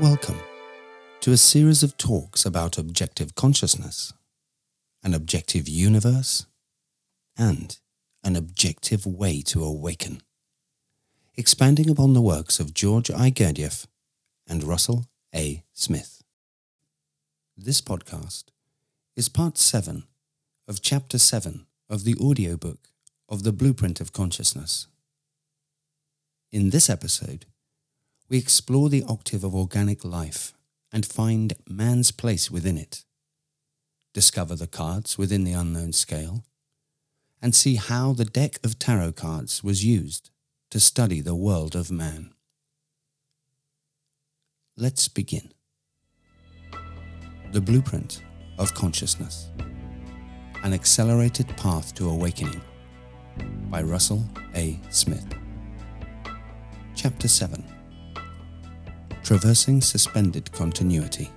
Welcome to a series of talks about objective consciousness, an objective universe, and an objective way to awaken, expanding upon the works of George I. Gurdjieff and Russell A. Smith. This podcast is part 7 of chapter 7 of the audiobook of The Blueprint of Consciousness. In this episode, we explore the octave of organic life and find man's place within it, discover the cards within the unknown scale, and see how the deck of tarot cards was used to study the world of man. Let's begin. The Blueprint of Consciousness An Accelerated Path to Awakening by Russell A. Smith. Chapter 7 Traversing Suspended Continuity,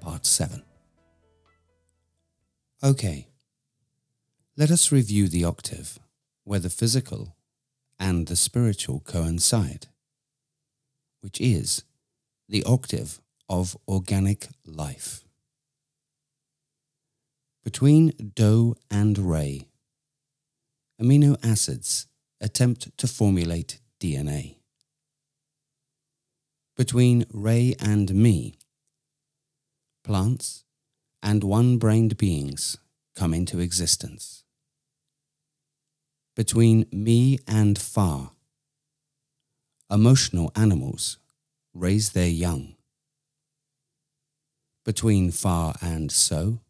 Part 7. Okay, let us review the octave where the physical and the spiritual coincide, which is the octave of organic life. Between Do and Re, amino acids attempt to formulate DNA between Re and Mi. Plants and one brained beings come into existence. Between Mi and far, emotional animals raise their young. Between far and So,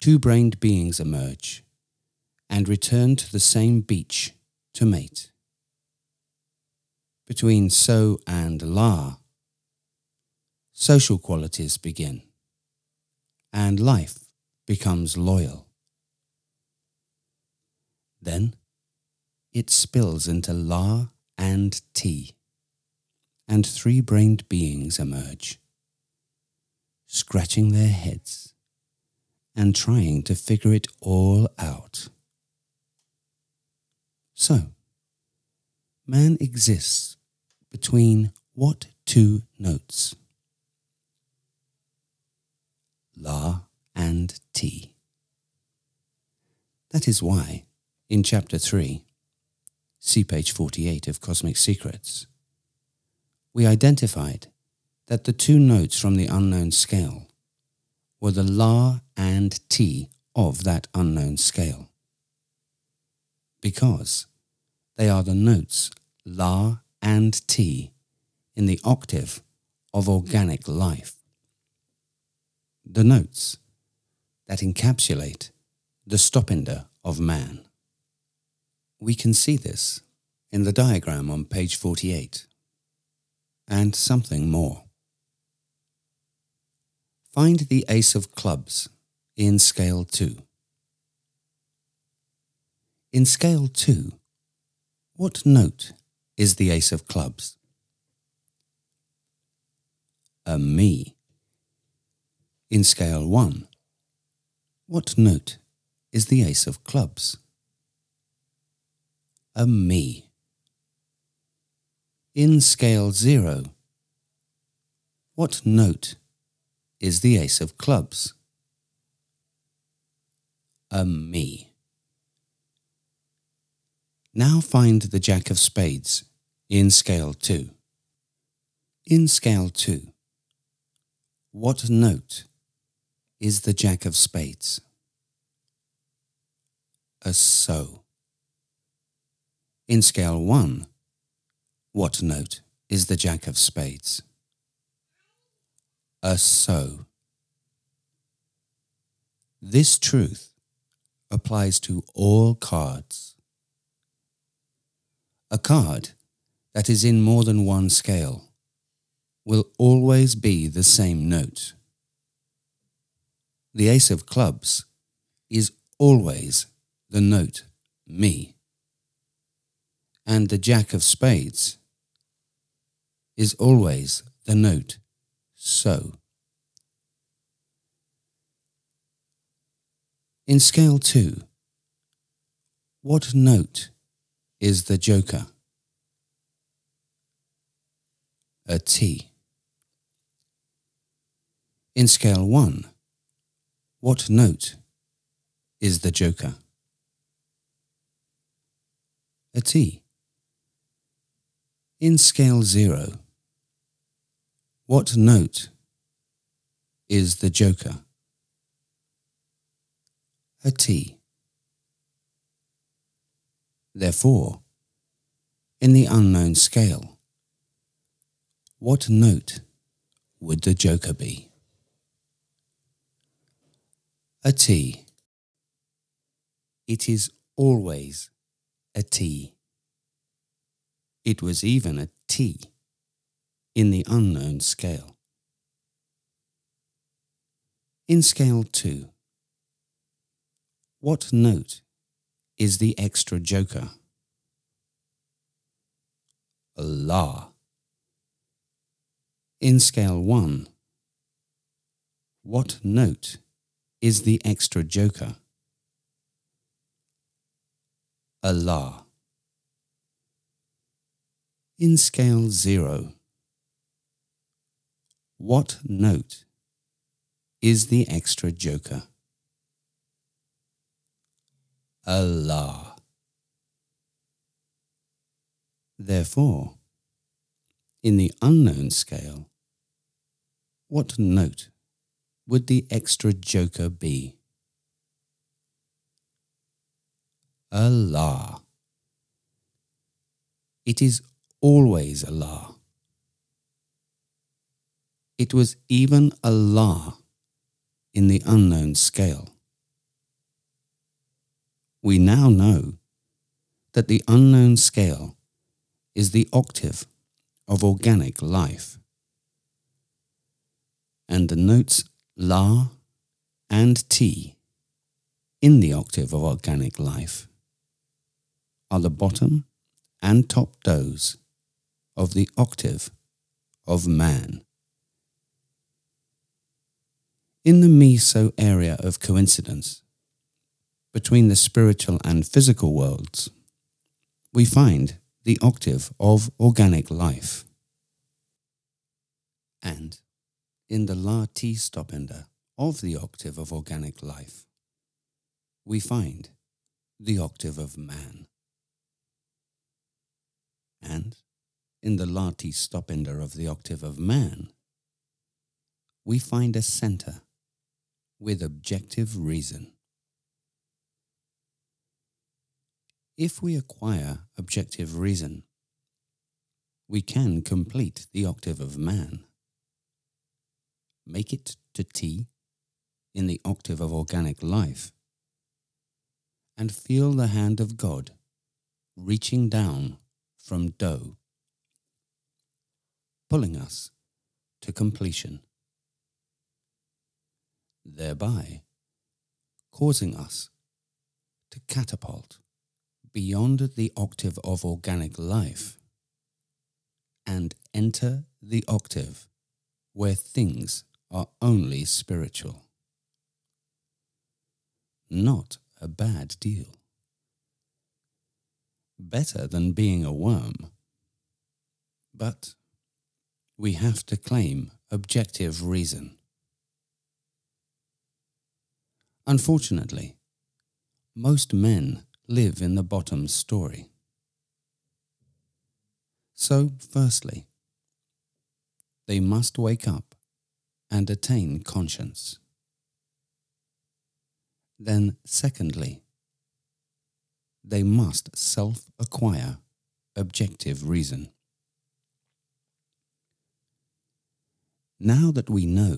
two brained beings emerge and return to the same beach to mate between so and la, social qualities begin, and life becomes loyal. Then it spills into la and Ti, and three brained beings emerge, scratching their heads and trying to figure it all out. So, man exists between what two notes? La and Ti. That is why, in chapter 3, see page 48 of Cosmic Secrets, we identified that the two notes from the unknown scale were the La and Ti of that unknown scale. Because they are the notes La and Ti in the octave of organic life. The notes that encapsulate the stopinder of man. We can see this in the diagram on page 48 and something more. Find the ace of clubs in scale 2. In scale 2, what note is the ace of clubs. A Mi. In scale 1, what note is the ace of clubs? A Mi. In scale 0, what note is the ace of clubs? A Mi. Now find the Jack of Spades in scale 2. In scale 2, what note is the Jack of Spades? A So. In scale 1, what note is the Jack of Spades? A So. This truth applies to all cards a card that is in more than one scale will always be the same note. The ace of clubs is always the note Mi. And the jack of spades is always the note so. In scale 2, what note is the joker. A Ti. In scale 1, what note is the joker? A Ti. In scale 0, what note is the joker? A Ti. Therefore, in the unknown scale, what note would the joker be? A Ti. It is always a Ti. It was even a Ti in the unknown scale. In scale 2, what note is the extra joker? A La. In scale 1, what note is the extra joker? A La. In scale 0, what note is the extra joker? A La. Therefore, in the unknown scale, what note would the extra joker be? A La. It is always a La. It was even a La in the unknown scale. We now know that the unknown scale is the octave of organic life. And the notes La and Ti in the octave of organic life are the bottom and top does of the octave of man. In the meso area of coincidence, between the spiritual and physical worlds, we find the octave of organic life. And in the La Ti stopinder of the octave of organic life, we find the octave of man. And in the La Ti stopinder of the octave of man, we find a center with objective reason. If we acquire objective reason, we can complete the octave of man, make it to Ti in the octave of organic life, and feel the hand of God reaching down from Do, pulling us to completion, thereby causing us to catapult beyond the octave of organic life and enter the octave where things are only spiritual. Not a bad deal. Better than being a worm. But we have to claim objective reason. Unfortunately, most men live in the bottom story. So, firstly, they must wake up and attain conscience. Then, secondly, they must self acquire objective reason. Now that we know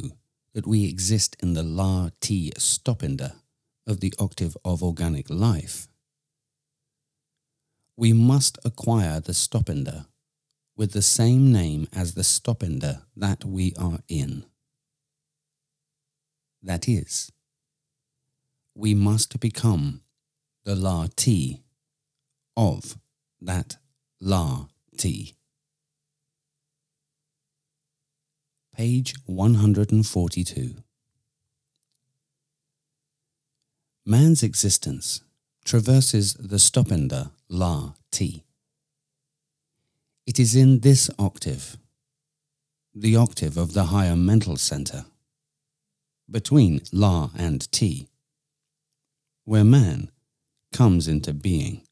that we exist in the La Ti stopinder of the octave of organic life, we must acquire the stopinder with the same name as the stopinder that we are in. That is, we must become the La Ti of that La Ti. Page 142. Man's existence traverses the stopinder La Ti. It is in this octave, the octave of the higher mental center, between La and Ti, where man comes into being.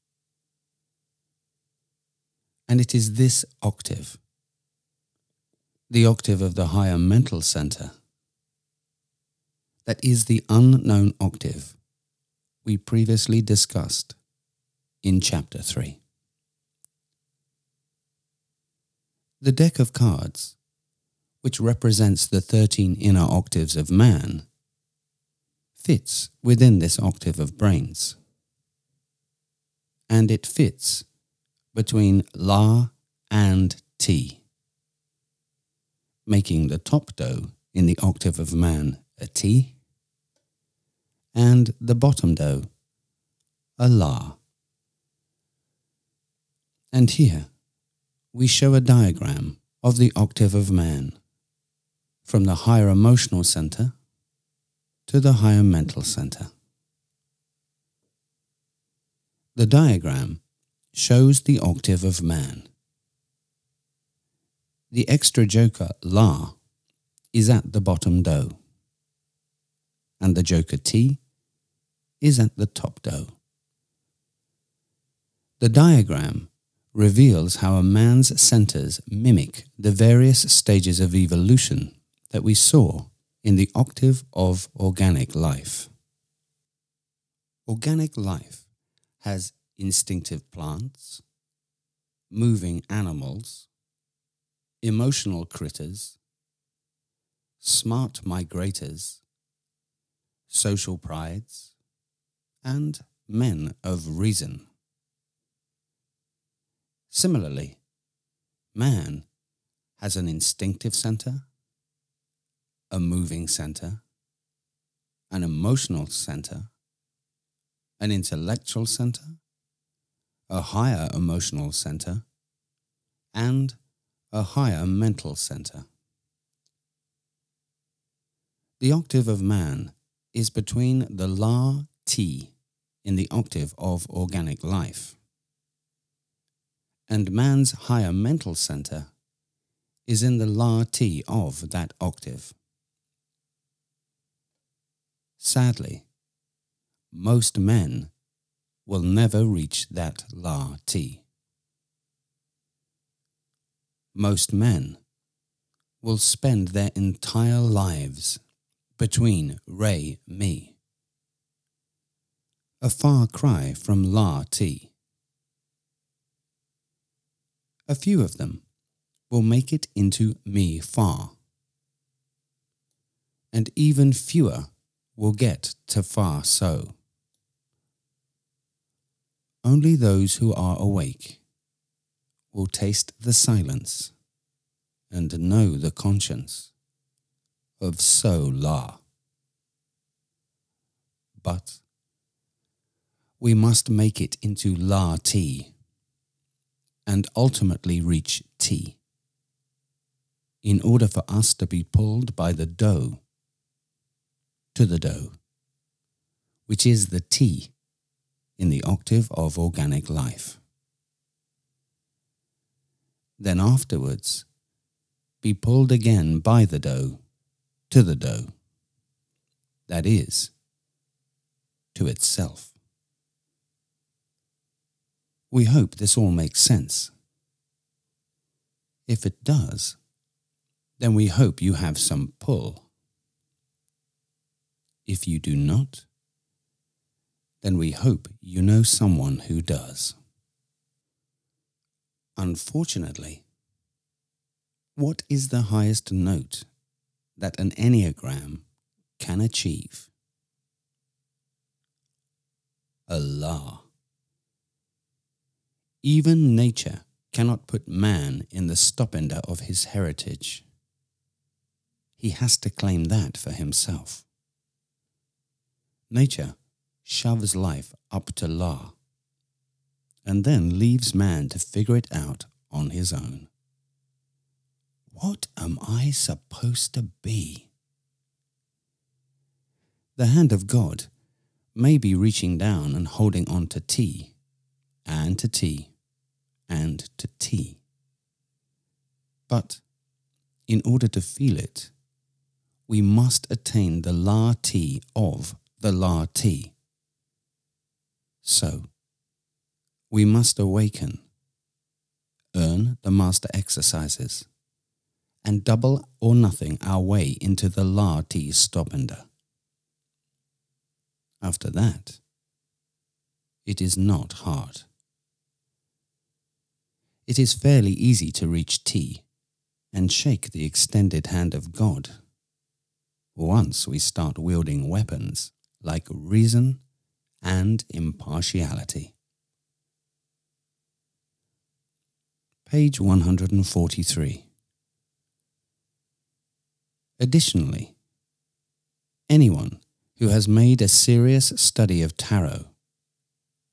And it is this octave, the octave of the higher mental center, that is the unknown octave we previously discussed in Chapter 3. The deck of cards, which represents the 13 inner octaves of man, fits within this octave of brains. And it fits between La and Ti, making the top do in the octave of man a Ti and the bottom do a La. And here we show a diagram of the octave of man from the higher emotional center to the higher mental center. The diagram shows the octave of man. The extra joker La is at the bottom do, and the joker Ti is at the top do. The diagram reveals how a man's centers mimic the various stages of evolution that we saw in the octave of organic life. Organic life has instinctive plants, moving animals, emotional critters, smart migrators, social prides, and men of reason. Similarly, man has an instinctive center, a moving center, an emotional center, an intellectual center, a higher emotional center, and a higher mental center. The octave of man is between the La Ti in the octave of organic life, and man's higher mental center is in the La Ti of that octave. Sadly, most men will never reach that La Ti. Most men will spend their entire lives between Re Mi, a far cry from La Ti. A few of them will make it into Mi far. and even fewer will get to far So. Only those who are awake will taste the silence and know the conscience of So La. But we must make it into La Ti and ultimately reach Ti. in order for us to be pulled by the Do to the Do, which is the Ti in the octave of organic life. Then afterwards, be pulled again by the Do to the Do, that is, to itself. We hope this all makes sense. If it does, then we hope you have some pull. If you do not, then we hope you know someone who does. Unfortunately, what is the highest note that an Enneagram can achieve? Allah. Even nature cannot put man in the stopinder of his heritage. He has to claim that for himself. Nature shoves life up to La, and then leaves man to figure it out on his own. What am I supposed to be? The hand of God may be reaching down and holding on to Ti, and to Ti, and to Ti. But in order to feel it, we must attain the La Ti of the La Ti. So, we must awaken, earn the master exercises, and double or nothing our way into the La Ti Stopinder. After that, it is not hard. It is fairly easy to reach Ti and shake the extended hand of God once we start wielding weapons like reason and impartiality. Page 143. Additionally, anyone who has made a serious study of tarot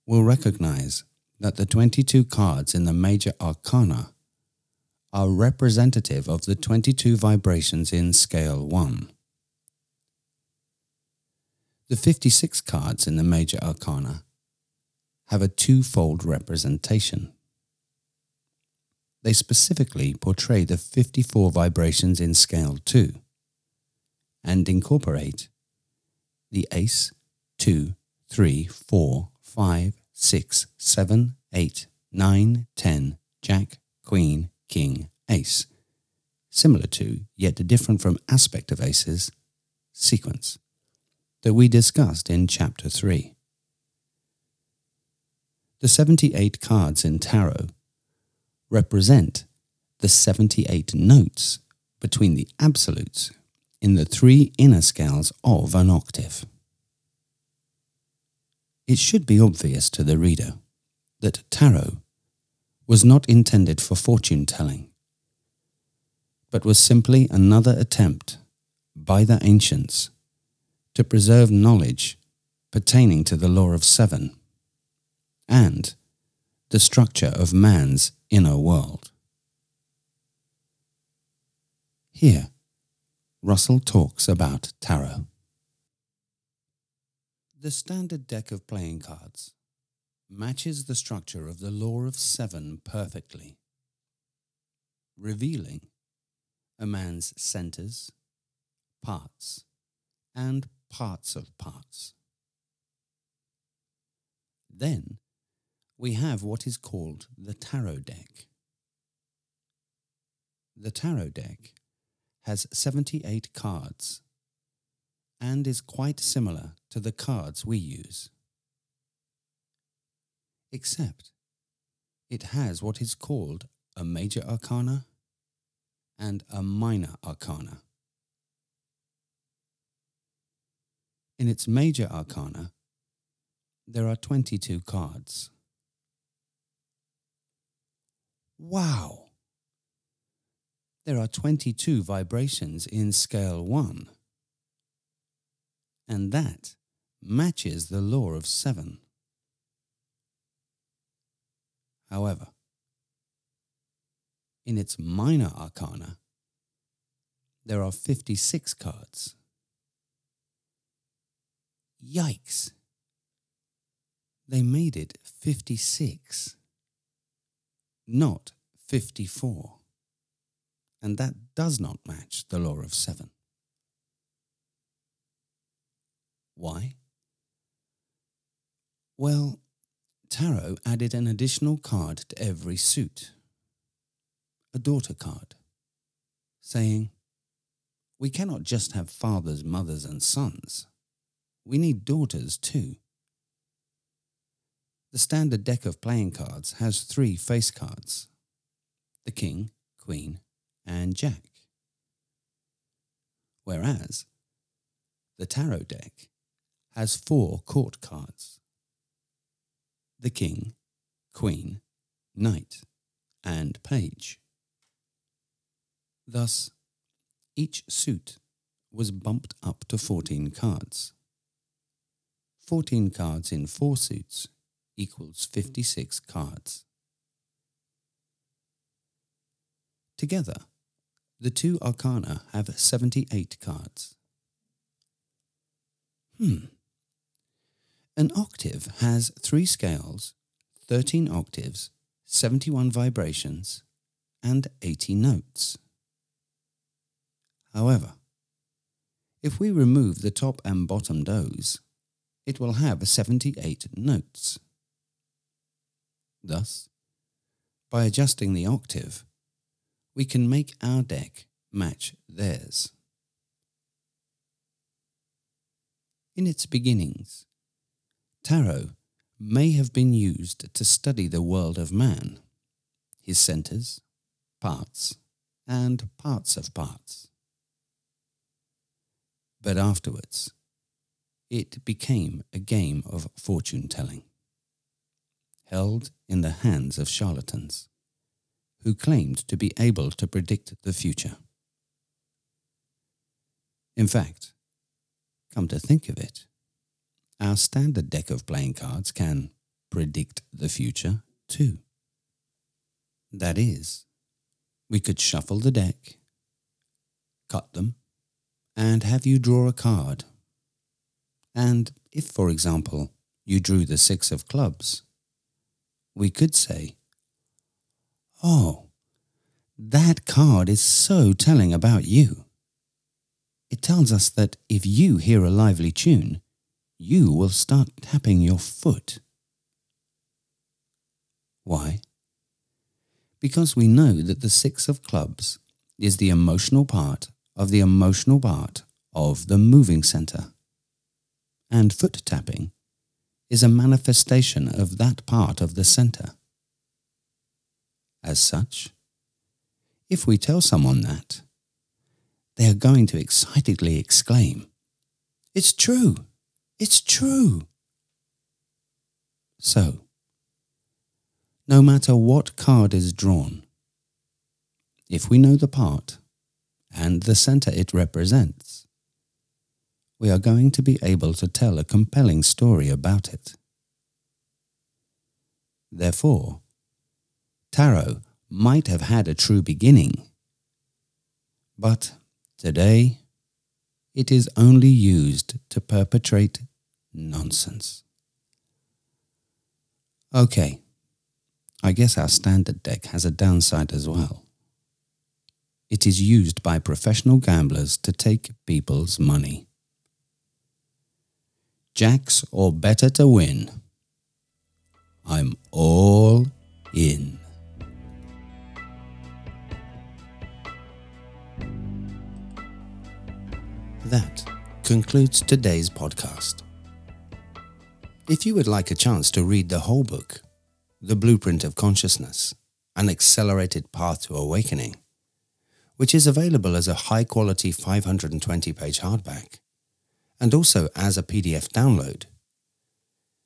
will recognize that the 22 cards in the major arcana are representative of the 22 vibrations in scale 1. The 56 cards in the major arcana have a twofold representation. They specifically portray the 54 vibrations in scale 2 and incorporate the ace, 2, 3, 4, 5, 6, 7, 8, 9, 10, jack, queen, king, ace, similar to, yet different from aspect of aces, sequence that we discussed in Chapter 3. The 78 cards in tarot represent the 78 notes between the absolutes in the three inner scales of an octave. It should be obvious to the reader that tarot was not intended for fortune telling, but was simply another attempt by the ancients to preserve knowledge pertaining to the law of seven and the structure of man's inner world. Here, Russell talks about tarot. The standard deck of playing cards matches the structure of the law of seven perfectly, revealing a man's centers, parts, and parts of parts. Then we have what is called the tarot deck. The tarot deck has 78 cards and is quite similar to the cards we use. Except it has what is called a major arcana and a minor arcana. In its major arcana, there are 22 cards. Wow! There are 22 vibrations in scale 1. And that matches the law of 7. However, in its minor arcana, there are 56 cards. Yikes. They made it 56, not 54. And that does not match the law of seven. Why? Well, Tarot added an additional card to every suit, a daughter card, saying, We cannot just have fathers, mothers, and sons. We need daughters too. The standard deck of playing cards has three face cards the king, queen, and jack. Whereas the tarot deck has four court cards the king, queen, knight, and page. Thus, each suit was bumped up to 14 cards. 14 cards in four suits equals 56 cards. Together, the two arcana have 78 cards. Hmm. An octave has three scales, 13 octaves, 71 vibrations, and 80 notes. However, If we remove the top and bottom does, it will have 78 notes. Thus, by adjusting the octave, we can make our deck match theirs. In its beginnings, tarot may have been used to study the world of man, his centers, parts, and parts of parts. But afterwards, it became a game of fortune telling, held in the hands of charlatans who claimed to be able to predict the future. In fact, come to think of it, our standard deck of playing cards can predict the future too. That is, we could shuffle the deck, cut them, and have you draw a card. And if, for example, you drew the six of clubs, we could say, Oh, that card is so telling about you. It tells us that if you hear a lively tune, you will start tapping your foot. Why? Because we know that the Six of Clubs is the emotional part of the emotional part of the moving center. And foot tapping is a manifestation of that part of the center. As such, if we tell someone that, they are going to excitedly exclaim, It's true! It's true! So, no matter what card is drawn, if we know the part and the center it represents, we are going to be able to tell a compelling story about it. Therefore, tarot might have had a true beginning, but today it is only used to perpetrate nonsense. Okay, I guess our standard deck has a downside as well. It is used by professional gamblers to take people's money. Jacks or better to win. I'm all in. That concludes today's podcast. If you would like a chance to read the whole book, The Blueprint of Consciousness An Accelerated Path to Awakening, which is available as a high quality 520 page hardback and also as a PDF download,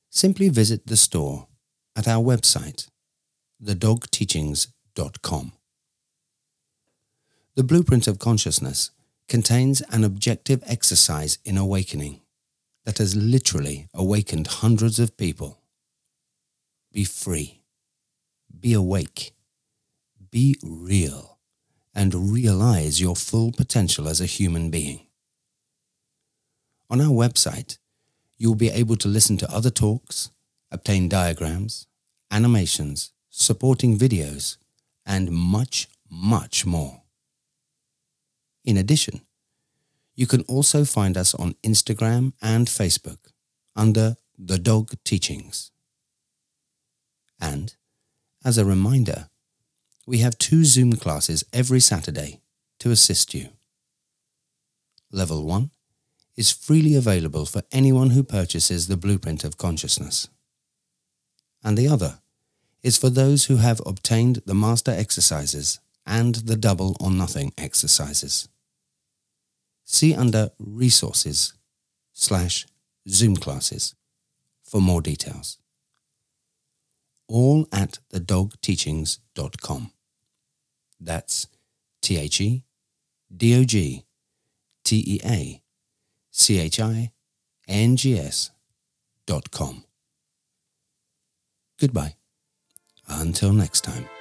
simply visit the store at our website, thedogteachings.com. The Blueprint of Consciousness contains an objective exercise in awakening that has literally awakened hundreds of people. Be free. Be awake. Be real and realize your full potential as a human being. On our website, you will be able to listen to other talks, obtain diagrams, animations, supporting videos, and much, much more. In addition, you can also find us on Instagram and Facebook under The Dog Teachings. And, as a reminder, we have two Zoom classes every Saturday to assist you. Level 1 is freely available for anyone who purchases the Blueprint of Consciousness. And the other is for those who have obtained the Master Exercises and the Double or Nothing exercises see under Resources slash Zoom classes for more details. All at thedogteachings.com. That's T H E D O G T E A C H I N G S dot com. Goodbye. Until next time.